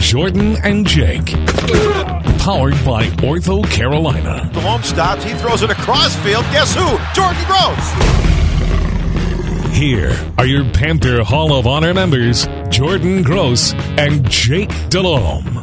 Jordan and Jake. Powered by Ortho Carolina. The home stops. He throws it across field. Guess who? Jordan Gross. Here are your Panther Hall of Honor members, Jordan Gross and Jake Delhomme.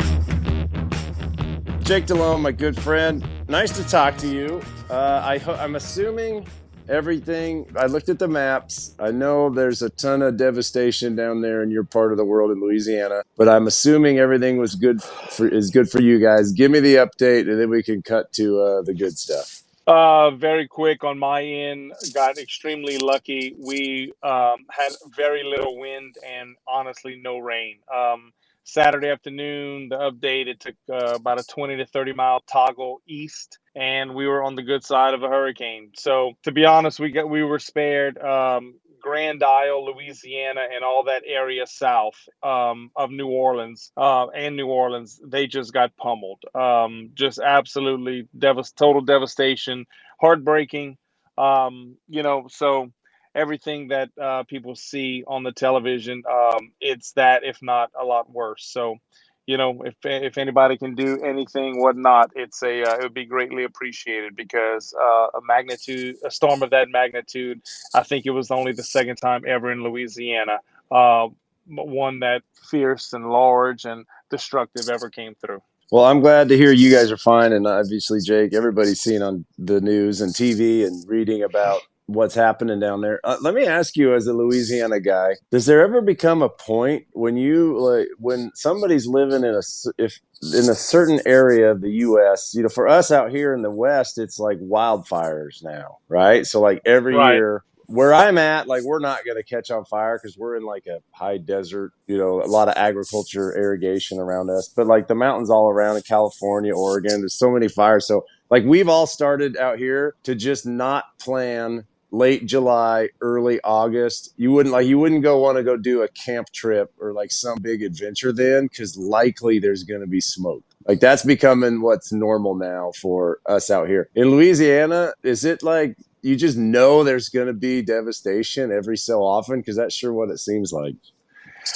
Jake Delhomme, my good friend. Nice to talk to you. Uh, I ho- I'm assuming everything. I looked at the maps. I know there's a ton of devastation down there in your part of the world in Louisiana, but I'm assuming everything was good for is good for you guys. Give me the update, and then we can cut to uh, the good stuff. Uh, very quick on my end. Got extremely lucky. We um, had very little wind and honestly no rain. Um, Saturday afternoon, the update it took uh, about a 20 to 30 mile toggle east, and we were on the good side of a hurricane. So to be honest, we got we were spared. Um, Grand Isle, Louisiana, and all that area south um, of New Orleans uh, and New Orleans, they just got pummeled. Um, just absolutely devast- total devastation, heartbreaking. Um, you know, so everything that uh, people see on the television, um, it's that, if not a lot worse. So, you know, if if anybody can do anything, whatnot, it's a uh, it would be greatly appreciated because uh, a magnitude, a storm of that magnitude, I think it was only the second time ever in Louisiana, uh, one that fierce and large and destructive ever came through. Well, I'm glad to hear you guys are fine, and obviously, Jake, everybody's seen on the news and TV and reading about what's happening down there. Uh, let me ask you, as a Louisiana guy, does there ever become a point when you like when somebody's living in a if in a certain area of the U.S. You know, for us out here in the West, it's like wildfires now, right? So like every Right. year. Where I'm at, like we're not going to catch on fire because we're in like a high desert, you know, a lot of agriculture, irrigation around us. But like the mountains all around in California, Oregon, there's so many fires. So like we've all started out here to just not plan late July, early August. You wouldn't like you wouldn't go want to go do a camp trip or like some big adventure then because likely there's going to be smoke. Like that's becoming what's normal now for us out here in Louisiana. Is it like you just know there's going to be devastation every so often? Because that's sure what it seems like.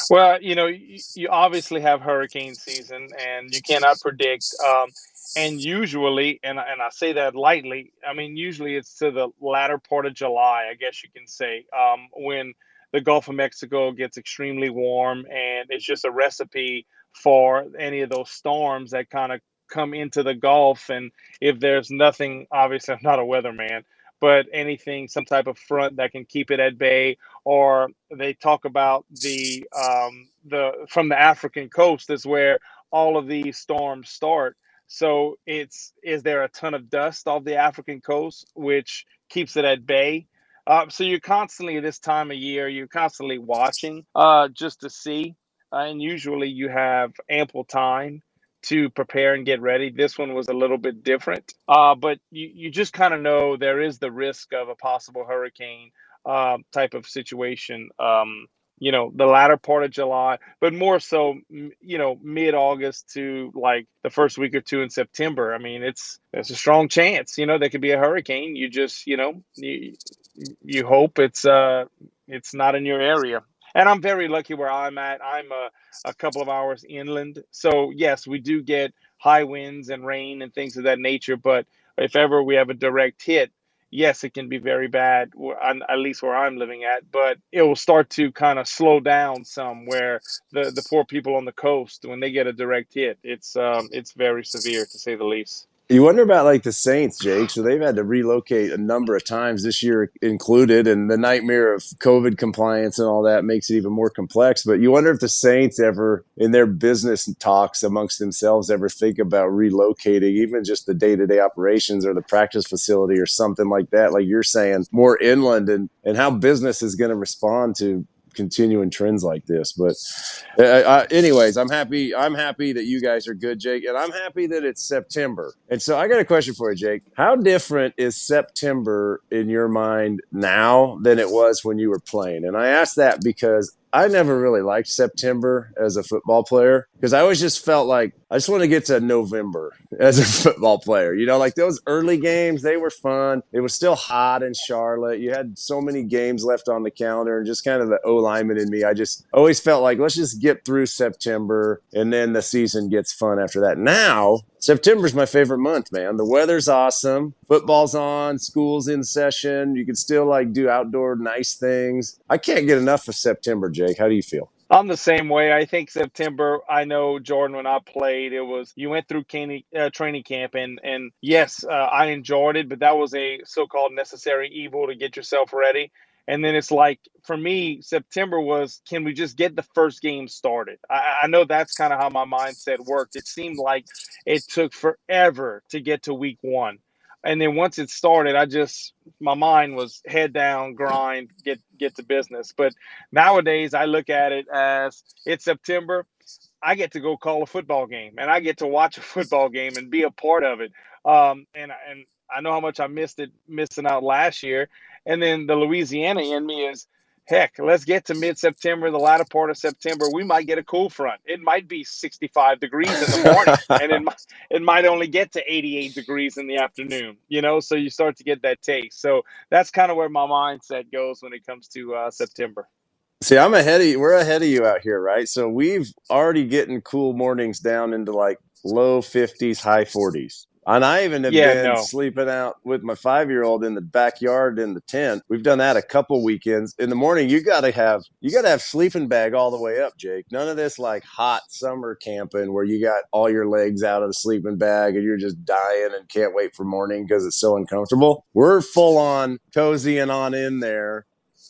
Well, you know, you, obviously have hurricane season, and you cannot predict. Um, and usually, and and I say that lightly, I mean usually it's to the latter part of July, I guess you can say, um, when the Gulf of Mexico gets extremely warm, and it's just a recipe for any of those storms that kind of come into the Gulf. And if there's nothing, obviously, I'm not a weatherman, but anything, some type of front that can keep it at bay, or they talk about the um, the from the African coast is where all of these storms start. So it's is there a ton of dust off the African coast, which keeps it at bay. Uh, so you're constantly this time of year, you're constantly watching uh, just to see, uh, and usually you have ample time to prepare and get ready. This one was a little bit different, uh, but you, you just kind of know there is the risk of a possible hurricane um, type of situation. Um, you know, the latter part of July, but more so, you know, mid August to like the first week or two in September. I mean, it's it's a strong chance. You know, there could be a hurricane. You just, you know, you, you hope it's uh it's not in your area. And I'm very lucky where I'm at. I'm a, a couple of hours inland. So, yes, we do get high winds and rain and things of that nature. But if ever we have a direct hit, yes, it can be very bad, at least where I'm living at. But it will start to kind of slow down some where the, the poor people on the coast, when they get a direct hit, it's, um, it's very severe to say the least. You wonder about like the Saints, Jake. So they've had to relocate a number of times this year included, and the nightmare of COVID compliance and all that makes it even more complex. But you wonder if the Saints ever, in their business talks amongst themselves, ever think about relocating even just the day to day operations or the practice facility or something like that. Like you're saying, more inland, and and how business is going to respond to continuing trends like this. But uh, uh, anyways, I'm happy. I'm happy that you guys are good, Jake, and I'm happy that it's September. And so I got a question for you, Jake. How different is September in your mind now than it was when you were playing? And I ask that because I never really liked September as a football player because I always just felt like I just want to get to November as a football player. You know, like those early games, they were fun. It was still hot in Charlotte. You had so many games left on the calendar, and just kind of the O lineman in me, I just always felt like let's just get through September and then the season gets fun after that. Now, September's my favorite month, man. The weather's awesome. Football's on, school's in session. You can still like do outdoor nice things. I can't get enough of September, Jake. How do you feel? I'm the same way. I think September. I know Jordan when I played, it was you went through candy, uh, training camp, and and yes, uh, I enjoyed it, but that was a so-called necessary evil to get yourself ready. And then it's like for me, September was can we just get the first game started? I, I know that's kind of how my mindset worked. It seemed like it took forever to get to week one and then once it started i just my mind was head down grind get get to business but nowadays i look at it as it's september i get to go call a football game and i get to watch a football game and be a part of it um, and and i know how much i missed it missing out last year and then the louisiana in me is heck, let's get to mid September, the latter part of September. We might get a cool front. It might be 65 degrees in the morning, and it might, it might only get to 88 degrees in the afternoon, you know? So you start to get that taste. So that's kind of where my mindset goes when it comes to uh, September. See, I'm ahead of you. We're ahead of you out here, right? So we've already getting cool mornings down into like low 50s, high 40s. And I even have Yeah, been no. sleeping out with my five year old in the backyard in the tent. We've done that a couple weekends. In the morning, you gotta have you gotta have sleeping bag all the way up, Jake. None of this like hot summer camping where you got all your legs out of the sleeping bag and you're just dying and can't wait for morning because it's so uncomfortable. We're full on cozy and on in there,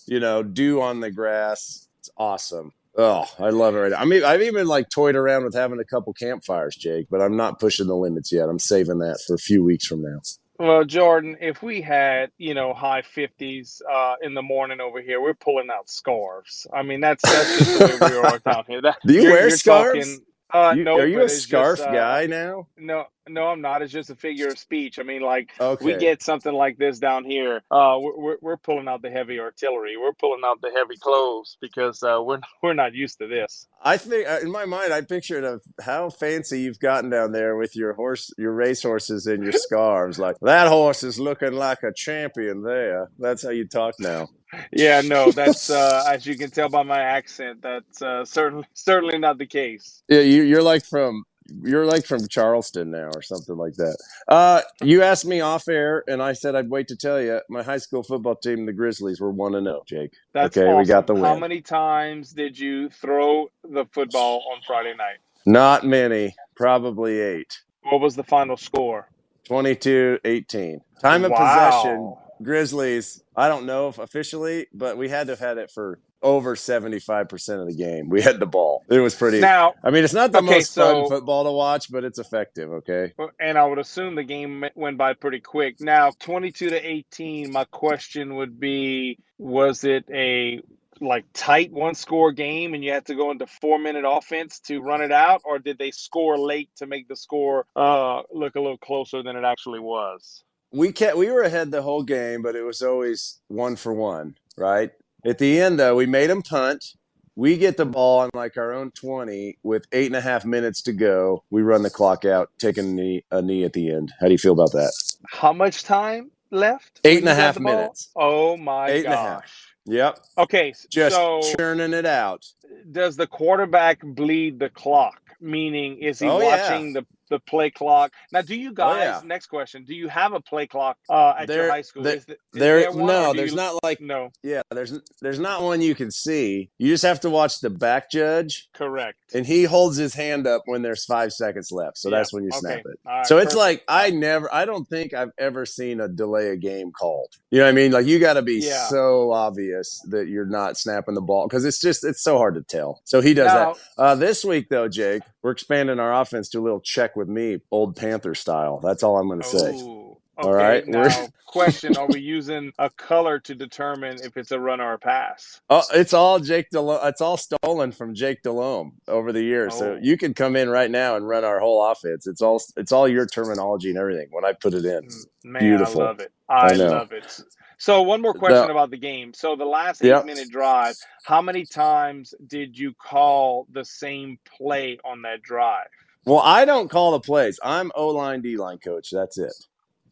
you know, dew on the grass. It's awesome. Oh, I love it right now. I mean, I've even like toyed around with having a couple campfires, Jake, but I'm not pushing the limits yet. I'm saving that for a few weeks from now. Well, Jordan, if we had, you know, high 50s uh, in the morning over here, we're pulling out scarves. I mean, that's that's just the way we are down here. That, Do you wear scarves? talking. Uh, You, no, are you a scarf just, uh, guy now? No, no, I'm not. It's just a figure of speech. I mean, like we get something like this down here. Uh, we're we're, we're pulling out the heavy artillery. We're pulling out the heavy clothes because uh, we're we're not used to this. I think uh, in my mind, I pictured of how fancy you've gotten down there with your horse, your race horses, and your scarves. Like that horse is looking like a champion there. That's how you talk now. Yeah, no, that's uh, as you can tell by my accent, that's uh, certainly certainly not the case. Yeah, you, you're like from you're like from Charleston now or something like that. Uh, you asked me off air, and I said I'd wait to tell you. My high school football team, the Grizzlies, were one and zero. Jake. That's Okay, we got the win. How many times did you throw the football on Friday night? Not many, probably eight. What was the final score? 22 18. Time of possession, Wow. Grizzlies. I don't know if officially, but we had to have had it for over 75% of the game. We had the ball. It was pretty. Now, I mean, it's not the Okay, most fun football to watch, but it's effective, okay? and I would assume the game went by pretty quick. Now, 22 to 18, my question would be was it a like tight one score game and you had to go into 4 minute offense to run it out or did they score late to make the score uh look a little closer than it actually was? We kept, we were ahead the whole game, but it was always one for one, right? At the end, though, we made them punt. We get the ball on like our own 20 with eight and a half minutes to go. We run the clock out, taking a knee, a knee at the end. How do you feel about that? How much time left? Eight and a half minutes. Oh my Eight and a gosh. half. Yep. Okay, Just so churning it out. does the quarterback bleed the clock? Meaning, is he Oh, yeah. watching the, the play clock? Now, do you guys? yeah. Next question: Do you have a play clock uh, at your high school? there- is, th- is There, there one, no, there's you- not like No, yeah, there's there's not one you can see. You just have to watch the back judge, correct. and he holds his hand up when there's five seconds left. So Yeah, that's when you snap okay. it. Right, So it's like I never, I don't think I've ever seen a delay a game called. You know what I mean? Like you got to be Yeah. so obvious that you're not snapping the ball because it's just it's so hard to tell. So he does now, that. Uh, this week though, Jake, we're expanding our offense to a little check with me, old Panther style. That's all I'm going to say. ooh, All okay, right, we're- Now, question: Are we using a color to determine if it's a run or a pass? Oh, it's all Jake Delhomme. It's all stolen from Jake Delhomme over the years. So Oh. you can come in right now and run our whole offense. It's all it's all your terminology and everything when I put it in. Mm, Man, Beautiful. I love it. I, I love it. So one more question about the game. So the last eight Yep. minute drive, how many times did you call the same play on that drive? Well, I don't call the plays. I'm O line, D line coach. That's it.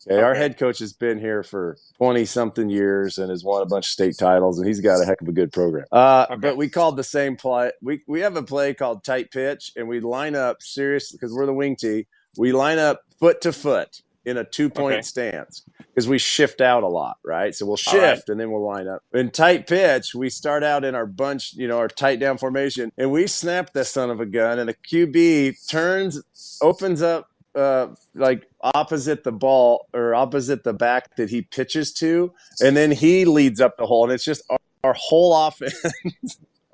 Okay, our head coach has been here for 20 something years and has won a bunch of state titles, and he's got a heck of a good program. Uh, Okay. But we called the same play. We, we have a play called tight pitch, and we line up serious because we're the wing tee. We line up foot to foot in a two point Okay. stance because we shift out a lot, right? So we'll All right. shift and then we'll line up. In tight pitch, we start out in our bunch, you know, our tight down formation, and we snap the son of a gun, and the QB turns, opens up uh, like opposite the ball or opposite the back that he pitches to, and then he leads up the hole, and it's just our, our whole offense.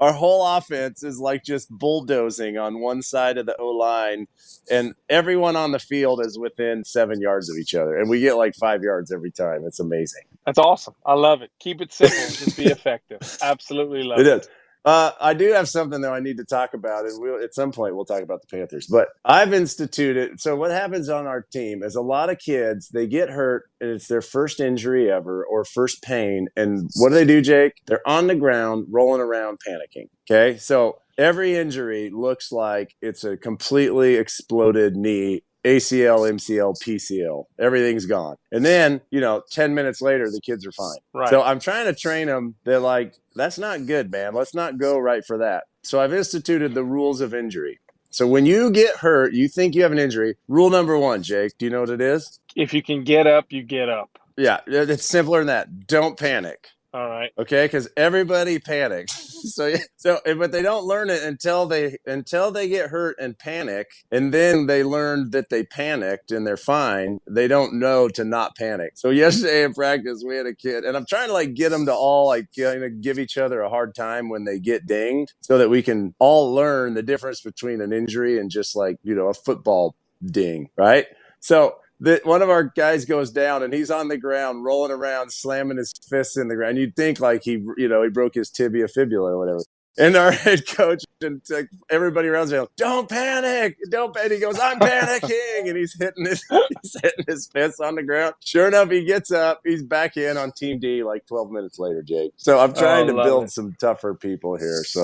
Our whole offense is like just bulldozing on one side of the O line, and everyone on the field is within seven yards of each other, and we get like five yards every time. It's amazing. That's awesome. I love it. Keep it simple. Just be effective. Absolutely love It it. is. Uh, I do have something though I need to talk about, and we'll, at some point we'll talk about the Panthers. But I've instituted. So what happens on our team is a lot of kids they get hurt, and it's their first injury ever or first pain. And what do they do, Jake? They're on the ground, rolling around, panicking. Okay, so every injury looks like it's a completely exploded knee. ACL, MCL, PCL, everything's gone. And then, you know, 10 minutes later, the kids are fine. Right. So I'm trying to train them. They're like, that's not good, man. Let's not go right for that. So I've instituted the rules of injury. So when you get hurt, you think you have an injury. Rule number one, Jake, do you know what it is? if you can get up, you get up. Yeah, it's simpler than that. Don't panic. All right. Okay, because everybody panics. So, so, eh, but they don't learn it until they until they get hurt and panic, and then they learn that they panicked and they're fine. They don't know to not panic. So yesterday in practice, we had a kid, and I'm trying to like get them to all like kind of give each other a hard time when they get dinged, so that we can all learn the difference between an injury and just like you know a football ding, right? So that one of our guys goes down and he's on the ground rolling around slamming his fists in the ground. You'd think like he you know he broke his tibia fibula or whatever and our head coach and like, everybody around him don't panic don't panic he goes i'm panicking and he's hitting his he's hitting his fists on the ground sure enough he gets up he's back in on team d like 12 minutes later jake so i'm trying Oh, to build it. some tougher people here so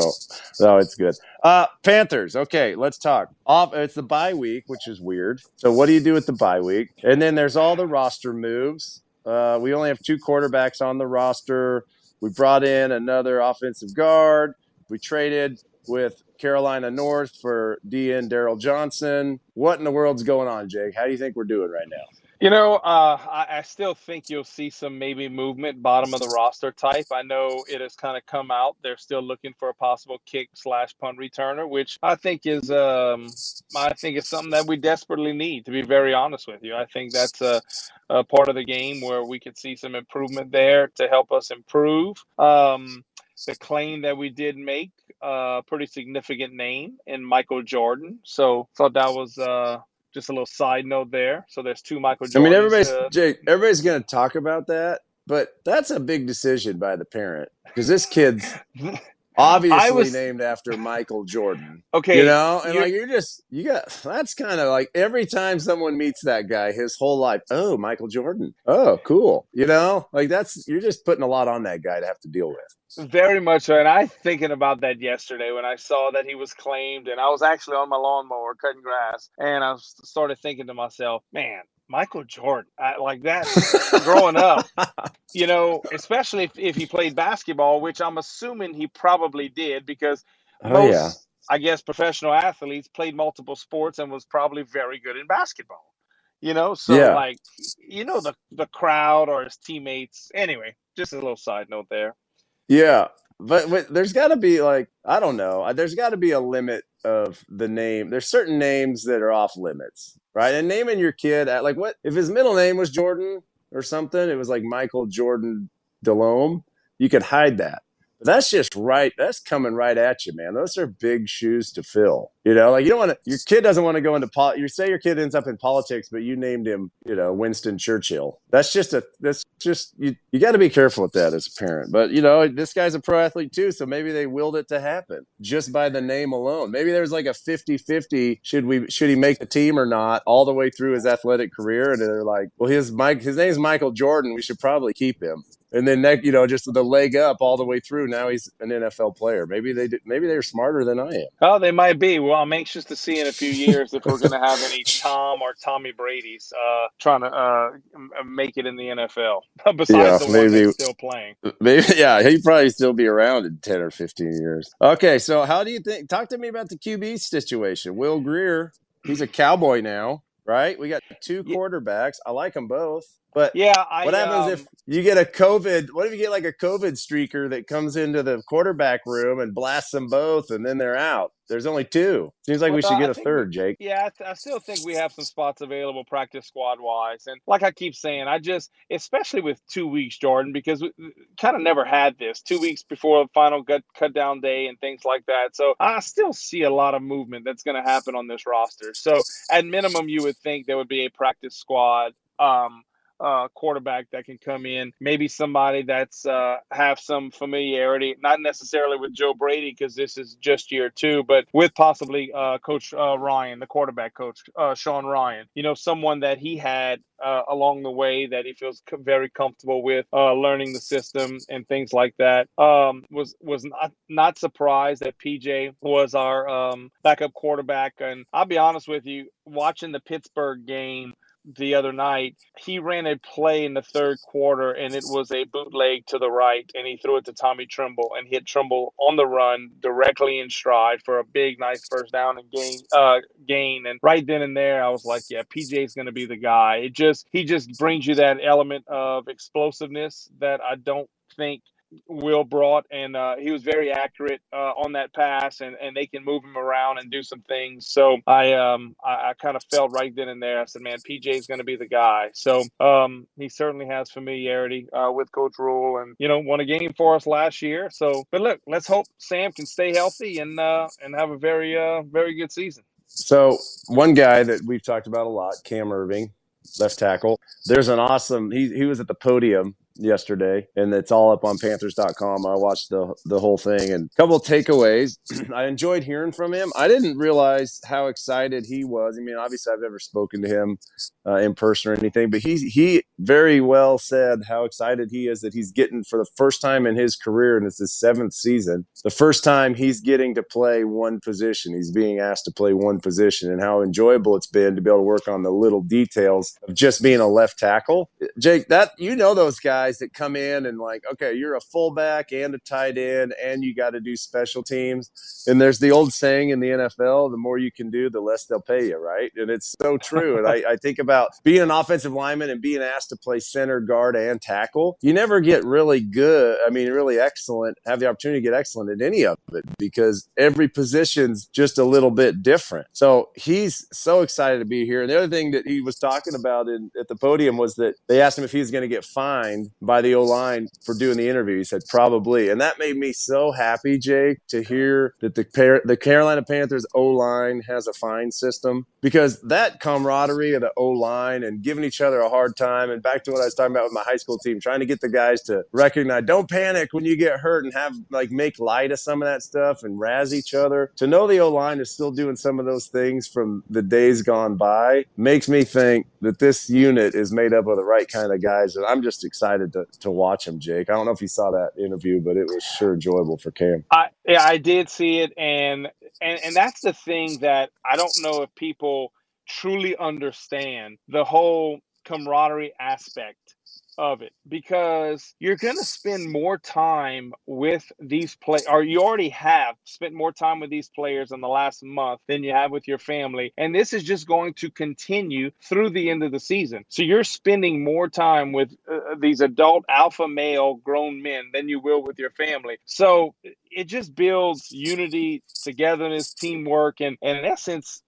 no it's good uh, Panthers. Okay, let's talk. Off. It's the bye week, which is weird. So, what do you do with the bye week? And then there's all the roster moves. Uh, we only have two quarterbacks on the roster. We brought in another offensive guard. We traded with Carolina North for DN Darryl Johnson. What in the world's going on, Jake? How do you think we're doing right now? You know, uh, I, I still think you'll see some maybe movement bottom of the roster type. I know it has kind of come out. They're still looking for a possible kick slash punt returner, which I think is um, I think is something that we desperately need. To be very honest with you, I think that's a, a part of the game where we could see some improvement there to help us improve. Um, the claim that we did make a pretty significant name in Michael Jordan, so thought that was. Uh, just a little side note there. So there's two Michael Jordans. I mean, everybody's uh, Jake. Everybody's going to talk about that, but that's a big decision by the parent because this kid's obviously was- named after Michael Jordan. okay. You know, and you're- like you're just you got that's kind of like every time someone meets that guy, his whole life. Oh, Michael Jordan. Oh, cool. You know, like that's you're just putting a lot on that guy to have to deal with. Very much so. And I thinking about that yesterday when I saw that he was claimed, and I was actually on my lawnmower cutting grass, and I started thinking to myself, man, Michael Jordan, I, like that growing up, you know, especially if, if he played basketball, which I'm assuming he probably did because Oh most, yeah. I guess, professional athletes played multiple sports and was probably very good in basketball. You know, so Yeah. like, you know, the the crowd or his teammates. Anyway, just a little side note there. Yeah, but, but there's got to be like I don't know. uh, There's got to be a limit of the name. There's certain names that are off limits, right? And naming your kid at like what if his middle name was Jordan or something? It was like Michael Jordan Delhomme. You could hide that. But that's just right. That's coming right at you, man. Those are big shoes to fill. You know, like you don't want to. Your kid doesn't want to go into pol. You say your kid ends up in politics, but you named him, you know, Winston Churchill. That's just a. That's just you. You got to be careful with that as a parent. But you know, this guy's a pro athlete too, so maybe they willed it to happen just by the name alone. Maybe there's like a 50-50, Should we? Should he make the team or not? All the way through his athletic career, and they're like, well, his Mike, his name's Michael Jordan. We should probably keep him. And then you know, just with the leg up all the way through. Now he's an NFL player. Maybe they did, maybe they're smarter than I am. Oh, they might be. Well, I'm anxious to see in a few years if we're going to have any Tom or Tommy Brady's uh, trying to uh, make it in the NFL. Besides yeah, the maybe, one still playing. Maybe, yeah, he'd probably still be around in ten or fifteen years. Okay, so how do you think? Talk to me about the QB situation. Will Grier he's a Cowboy now, right? We got two quarterbacks. I like them both. But yeah, I, what happens um, if you get a COVID? What if you get like a COVID streaker that comes into the quarterback room and blasts them both, and then they're out? There's only two. Seems like well, we should get a third, Jake. Yeah, I, th- I, still think we have some spots available practice squad wise, and like I keep saying, I just, especially with two weeks, Jordan, because we kind of never had this two weeks before final gut cut down day and things like that. So I still see a lot of movement that's going to happen on this roster. So at minimum, you would think there would be a practice squad. Um, uh, quarterback that can come in. Maybe somebody that's uh, have some familiarity, not necessarily with Joe Brady because this is just year two, but with possibly uh, Coach uh, Ryan, the quarterback coach, uh, Sean Ryan. You know, someone that he had uh, along the way that he feels very comfortable with, learning the system and things like that. Um, was was not not surprised that PJ was our um, backup quarterback, and I'll be honest with you, watching the Pittsburgh game the other night, he ran a play in the third quarter and it was a bootleg to the right and he threw it to Tommy Tremble and hit Tremble on the run directly in stride for a big nice first down and gain uh gain and right then and there I was like, yeah, PJ's going to be the guy. It just he just brings you that element of explosiveness that I don't think Will brought, and uh, he was very accurate uh, on that pass, and, and they can move him around and do some things. So I um I, I kind of felt right then and there. I said, man, PJ is going to be the guy. So um he certainly has familiarity uh, with Coach Rhule, and you know won a game for us last year. So, but look, let's hope Sam can stay healthy and uh, and have a very uh very good season. So one guy that we've talked about a lot, Cam Erving, left tackle. There's an awesome. He he was at the podium yesterday, and it's all up on Panthers.com. I watched the the whole thing, and a couple takeaways. I enjoyed hearing from him. I didn't realize how excited he was. I mean, obviously, I've never spoken to him uh, in person or anything, but he he very well said how excited he is that he's getting for the first time in his career, and it's his seventh season, the first time he's getting to play one position. He's being asked to play one position, and how enjoyable it's been to be able to work on the little details of just being a left tackle. Jake, that you know those guys guys that come in and like, okay, you're a fullback and a tight end, and you got to do special teams. And there's the old saying in the NFL: the more you can do, the less they'll pay you, right? And it's so true. and I, I think about being an offensive lineman and being asked to play center, guard, and tackle. You never get really good. I mean, really excellent. Have the opportunity to get excellent at any of it because every position's just a little bit different. So he's so excited to be here. And the other thing that he was talking about in, at the podium was that they asked him if he was going to get fined by the O line for doing the interview. He said probably, and that made me so happy, Jake, to hear that the the Carolina Panthers O line has a fine system because that camaraderie of the O line and giving each other a hard time, and back to what I was talking about with my high school team, trying to get the guys to recognize, don't panic when you get hurt, and have like make light of some of that stuff and razz each other. To know the O line is still doing some of those things from the days gone by makes me think that this unit is made up of the right kind of guys, and I'm just excited to, to watch him, Jake. I don't know if you saw that interview, but it was sure enjoyable for Cam. I yeah, I did see it, and and and that's the thing that I don't know if people truly understand the whole camaraderie aspect of it because you're going to spend more time with these play or you already have spent more time with these players in the last month than you have with your family and this is just going to continue through the end of the season. So you're spending more time with uh, these adult alpha male grown men than you will with your family. So it just builds unity togetherness teamwork and, and in essence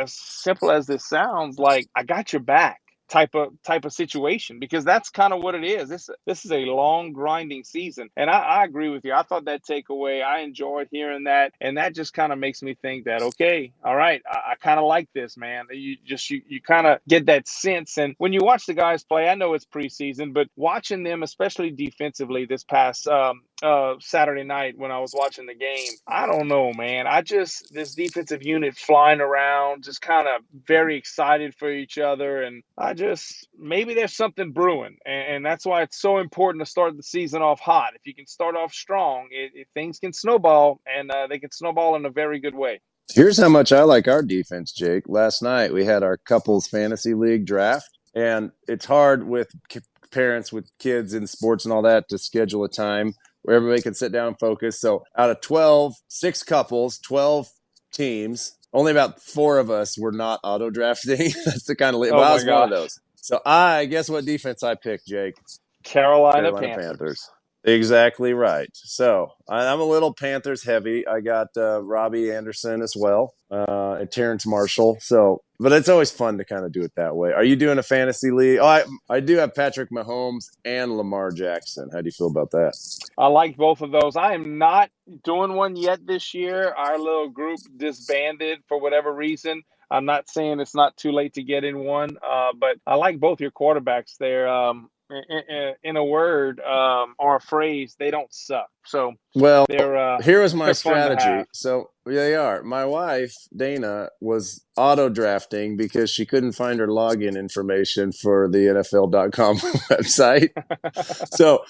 as simple as this sounds like i got your back type of type of situation because that's kind of what it is. This this is a long grinding season, and I, I agree with you. I thought that takeaway. I enjoyed hearing that, and that just kind of makes me think that okay, all right, I, I kind of like this, man. You just you you kind of get that sense, and when you watch the guys play, I know it's preseason, but watching them, especially defensively, this past um, uh, Saturday night when I was watching the game. I don't know, man. I just this defensive unit flying around, just kind of very excited for each other, and I just maybe there's something brewing, and, and, that's why it's so important to start the season off hot. If you can start off strong, it, it, things can snowball, and uh, they can snowball in a very good way. Here's how much I like our defense, Jake. Last night we had our couples fantasy league draft, and it's hard with parents with kids in sports and all that to schedule a time where everybody can sit down and focus. So out of 12, six couples, 12 teams, only about four of us were not auto drafting. That's the kind of, oh well, I was gosh. one of those. So I guess what defense I picked, Jake? Carolina, Carolina Panthers. Panthers. Exactly right. So I'm a little Panthers heavy. I got uh, Robbie Anderson as well, uh, and Terrace Marshall. So, but it's always fun to kind of do it that way. Are you doing a fantasy league? Oh, I, I do have Patrick Mahomes and Lamar Jackson. How do you feel about that? I like both of those. I am not doing one yet this year. Our little group disbanded for whatever reason. I'm not saying it's not too late to get in one, uh, but I like both your quarterbacks there. Um, in, in a word um, or a phrase, they don't suck. So well, uh, here was my strategy. So they are. My wife Dana was auto drafting because she couldn't find her login information for the NFL.com website. so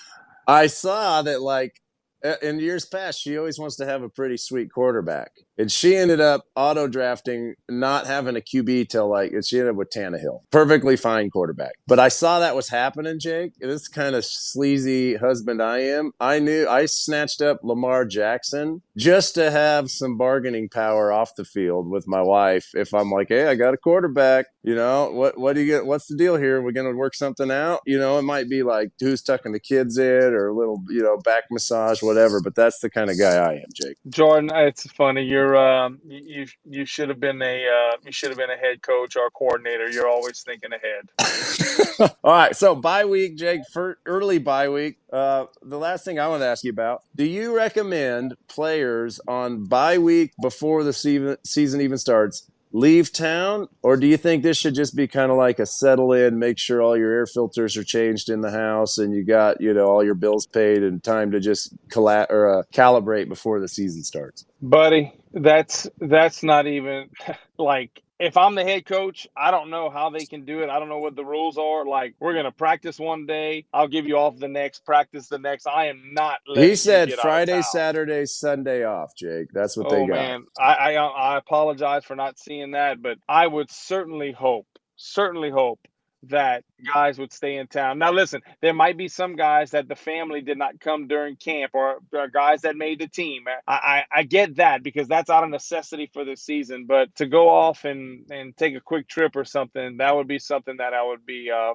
I saw that like Uh, in years past, she always wants to have a pretty sweet quarterback. And she ended up auto drafting, not having a QB till like, she ended up with Tannehill. Perfectly fine quarterback. But I saw that was happening, Jake. This kind of sleazy husband I am. I knew I snatched up Lamar Jackson just to have some bargaining power off the field with my wife. If I'm like, hey, I got a quarterback, you know, what, what do you get? What's the deal here? We're going to work something out. You know, it might be like who's tucking the kids in or a little, you know, back massage, whatever. But that's the kind of guy I am, Jake. Jordan, it's funny. You're you're um, you you should have been a uh, you should have been a head coach or coordinator. You're always thinking ahead. All right, so bye week, Jake. For early bye week. Uh, the last thing I want to ask you about: Do you recommend players on bye week before the season season even starts leave town? Or do you think this should just be kind of like a settle in make sure all your air filters are changed in the house and you got you know all your bills paid and time to just colla- or uh, calibrate before the season starts? Buddy that's that's not even like if I'm the head coach, I don't know how they can do it. I don't know what the rules are. Like, we're going to practice one day. I'll give you off the next, practice the next. I am not. He said Friday, Saturday, Sunday off, Jake. That's what oh, they got. man. I, I, I apologize for not seeing that, but I would certainly hope, certainly hope that guys would stay in town. Now, listen, there might be some guys that the family did not come during camp or, or guys that made the team. I, I, I, get that because that's out of necessity for the season. But to go off and, and take a quick trip or something, that would be something that I would be, uh, I,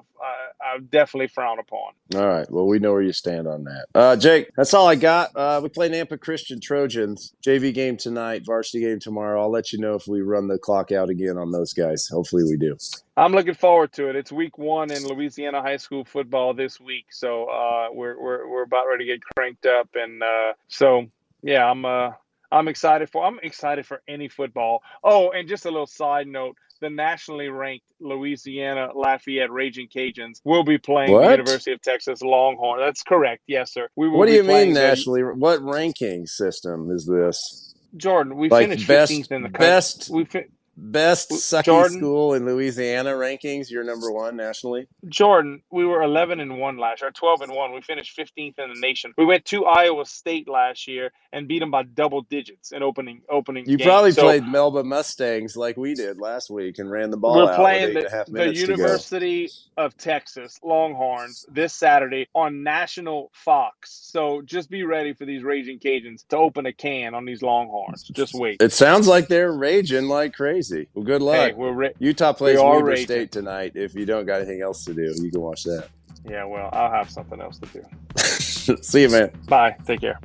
I would definitely frown upon. All right. Well, we know where you stand on that. Uh, Jake, that's all I got. Uh, we play Nampa Christian Trojans. JV game tonight, varsity game tomorrow. I'll let you know if we run the clock out again on those guys. Hopefully we do. I'm looking forward to it. It's week one in Louisiana high school football this week, so uh, we're we're we're about ready to get cranked up, and uh, so yeah, I'm uh, I'm excited for I'm excited for any football. Oh, and just a little side note: the nationally ranked Louisiana Lafayette Raging Cajuns will be playing what? the University of Texas Longhorn. That's correct, yes, sir. We will what do you mean nationally? What ranking system is this? Jordan, we like finished best, 15th in the country. Best we fi- Best sucky Jordan, school in Louisiana rankings. You're number one nationally. Jordan, we were 11 and one last year, 12 and one. We finished 15th in the nation. We went to Iowa State last year and beat them by double digits in opening opening. You probably so, played Melba Mustangs like we did last week and ran the ball. We're playing the, the University of Texas Longhorns this Saturday on national Fox. So just be ready for these raging Cajuns to open a can on these Longhorns. Just wait. It sounds like they're raging like crazy crazy. Well, good luck. Hey, we're ra- Utah plays Weber State tonight. If you don't got anything else to do, you can watch that. Yeah, well, I'll have something else to do. See you, man. Bye. Take care.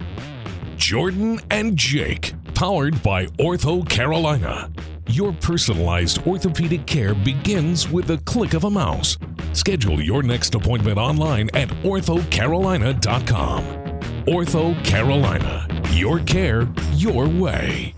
Jordan and Jake, powered by Ortho Carolina. Your personalized orthopedic care begins with the click of a mouse. Schedule your next appointment online at orthocarolina.com. Ortho Carolina. Your care, your way.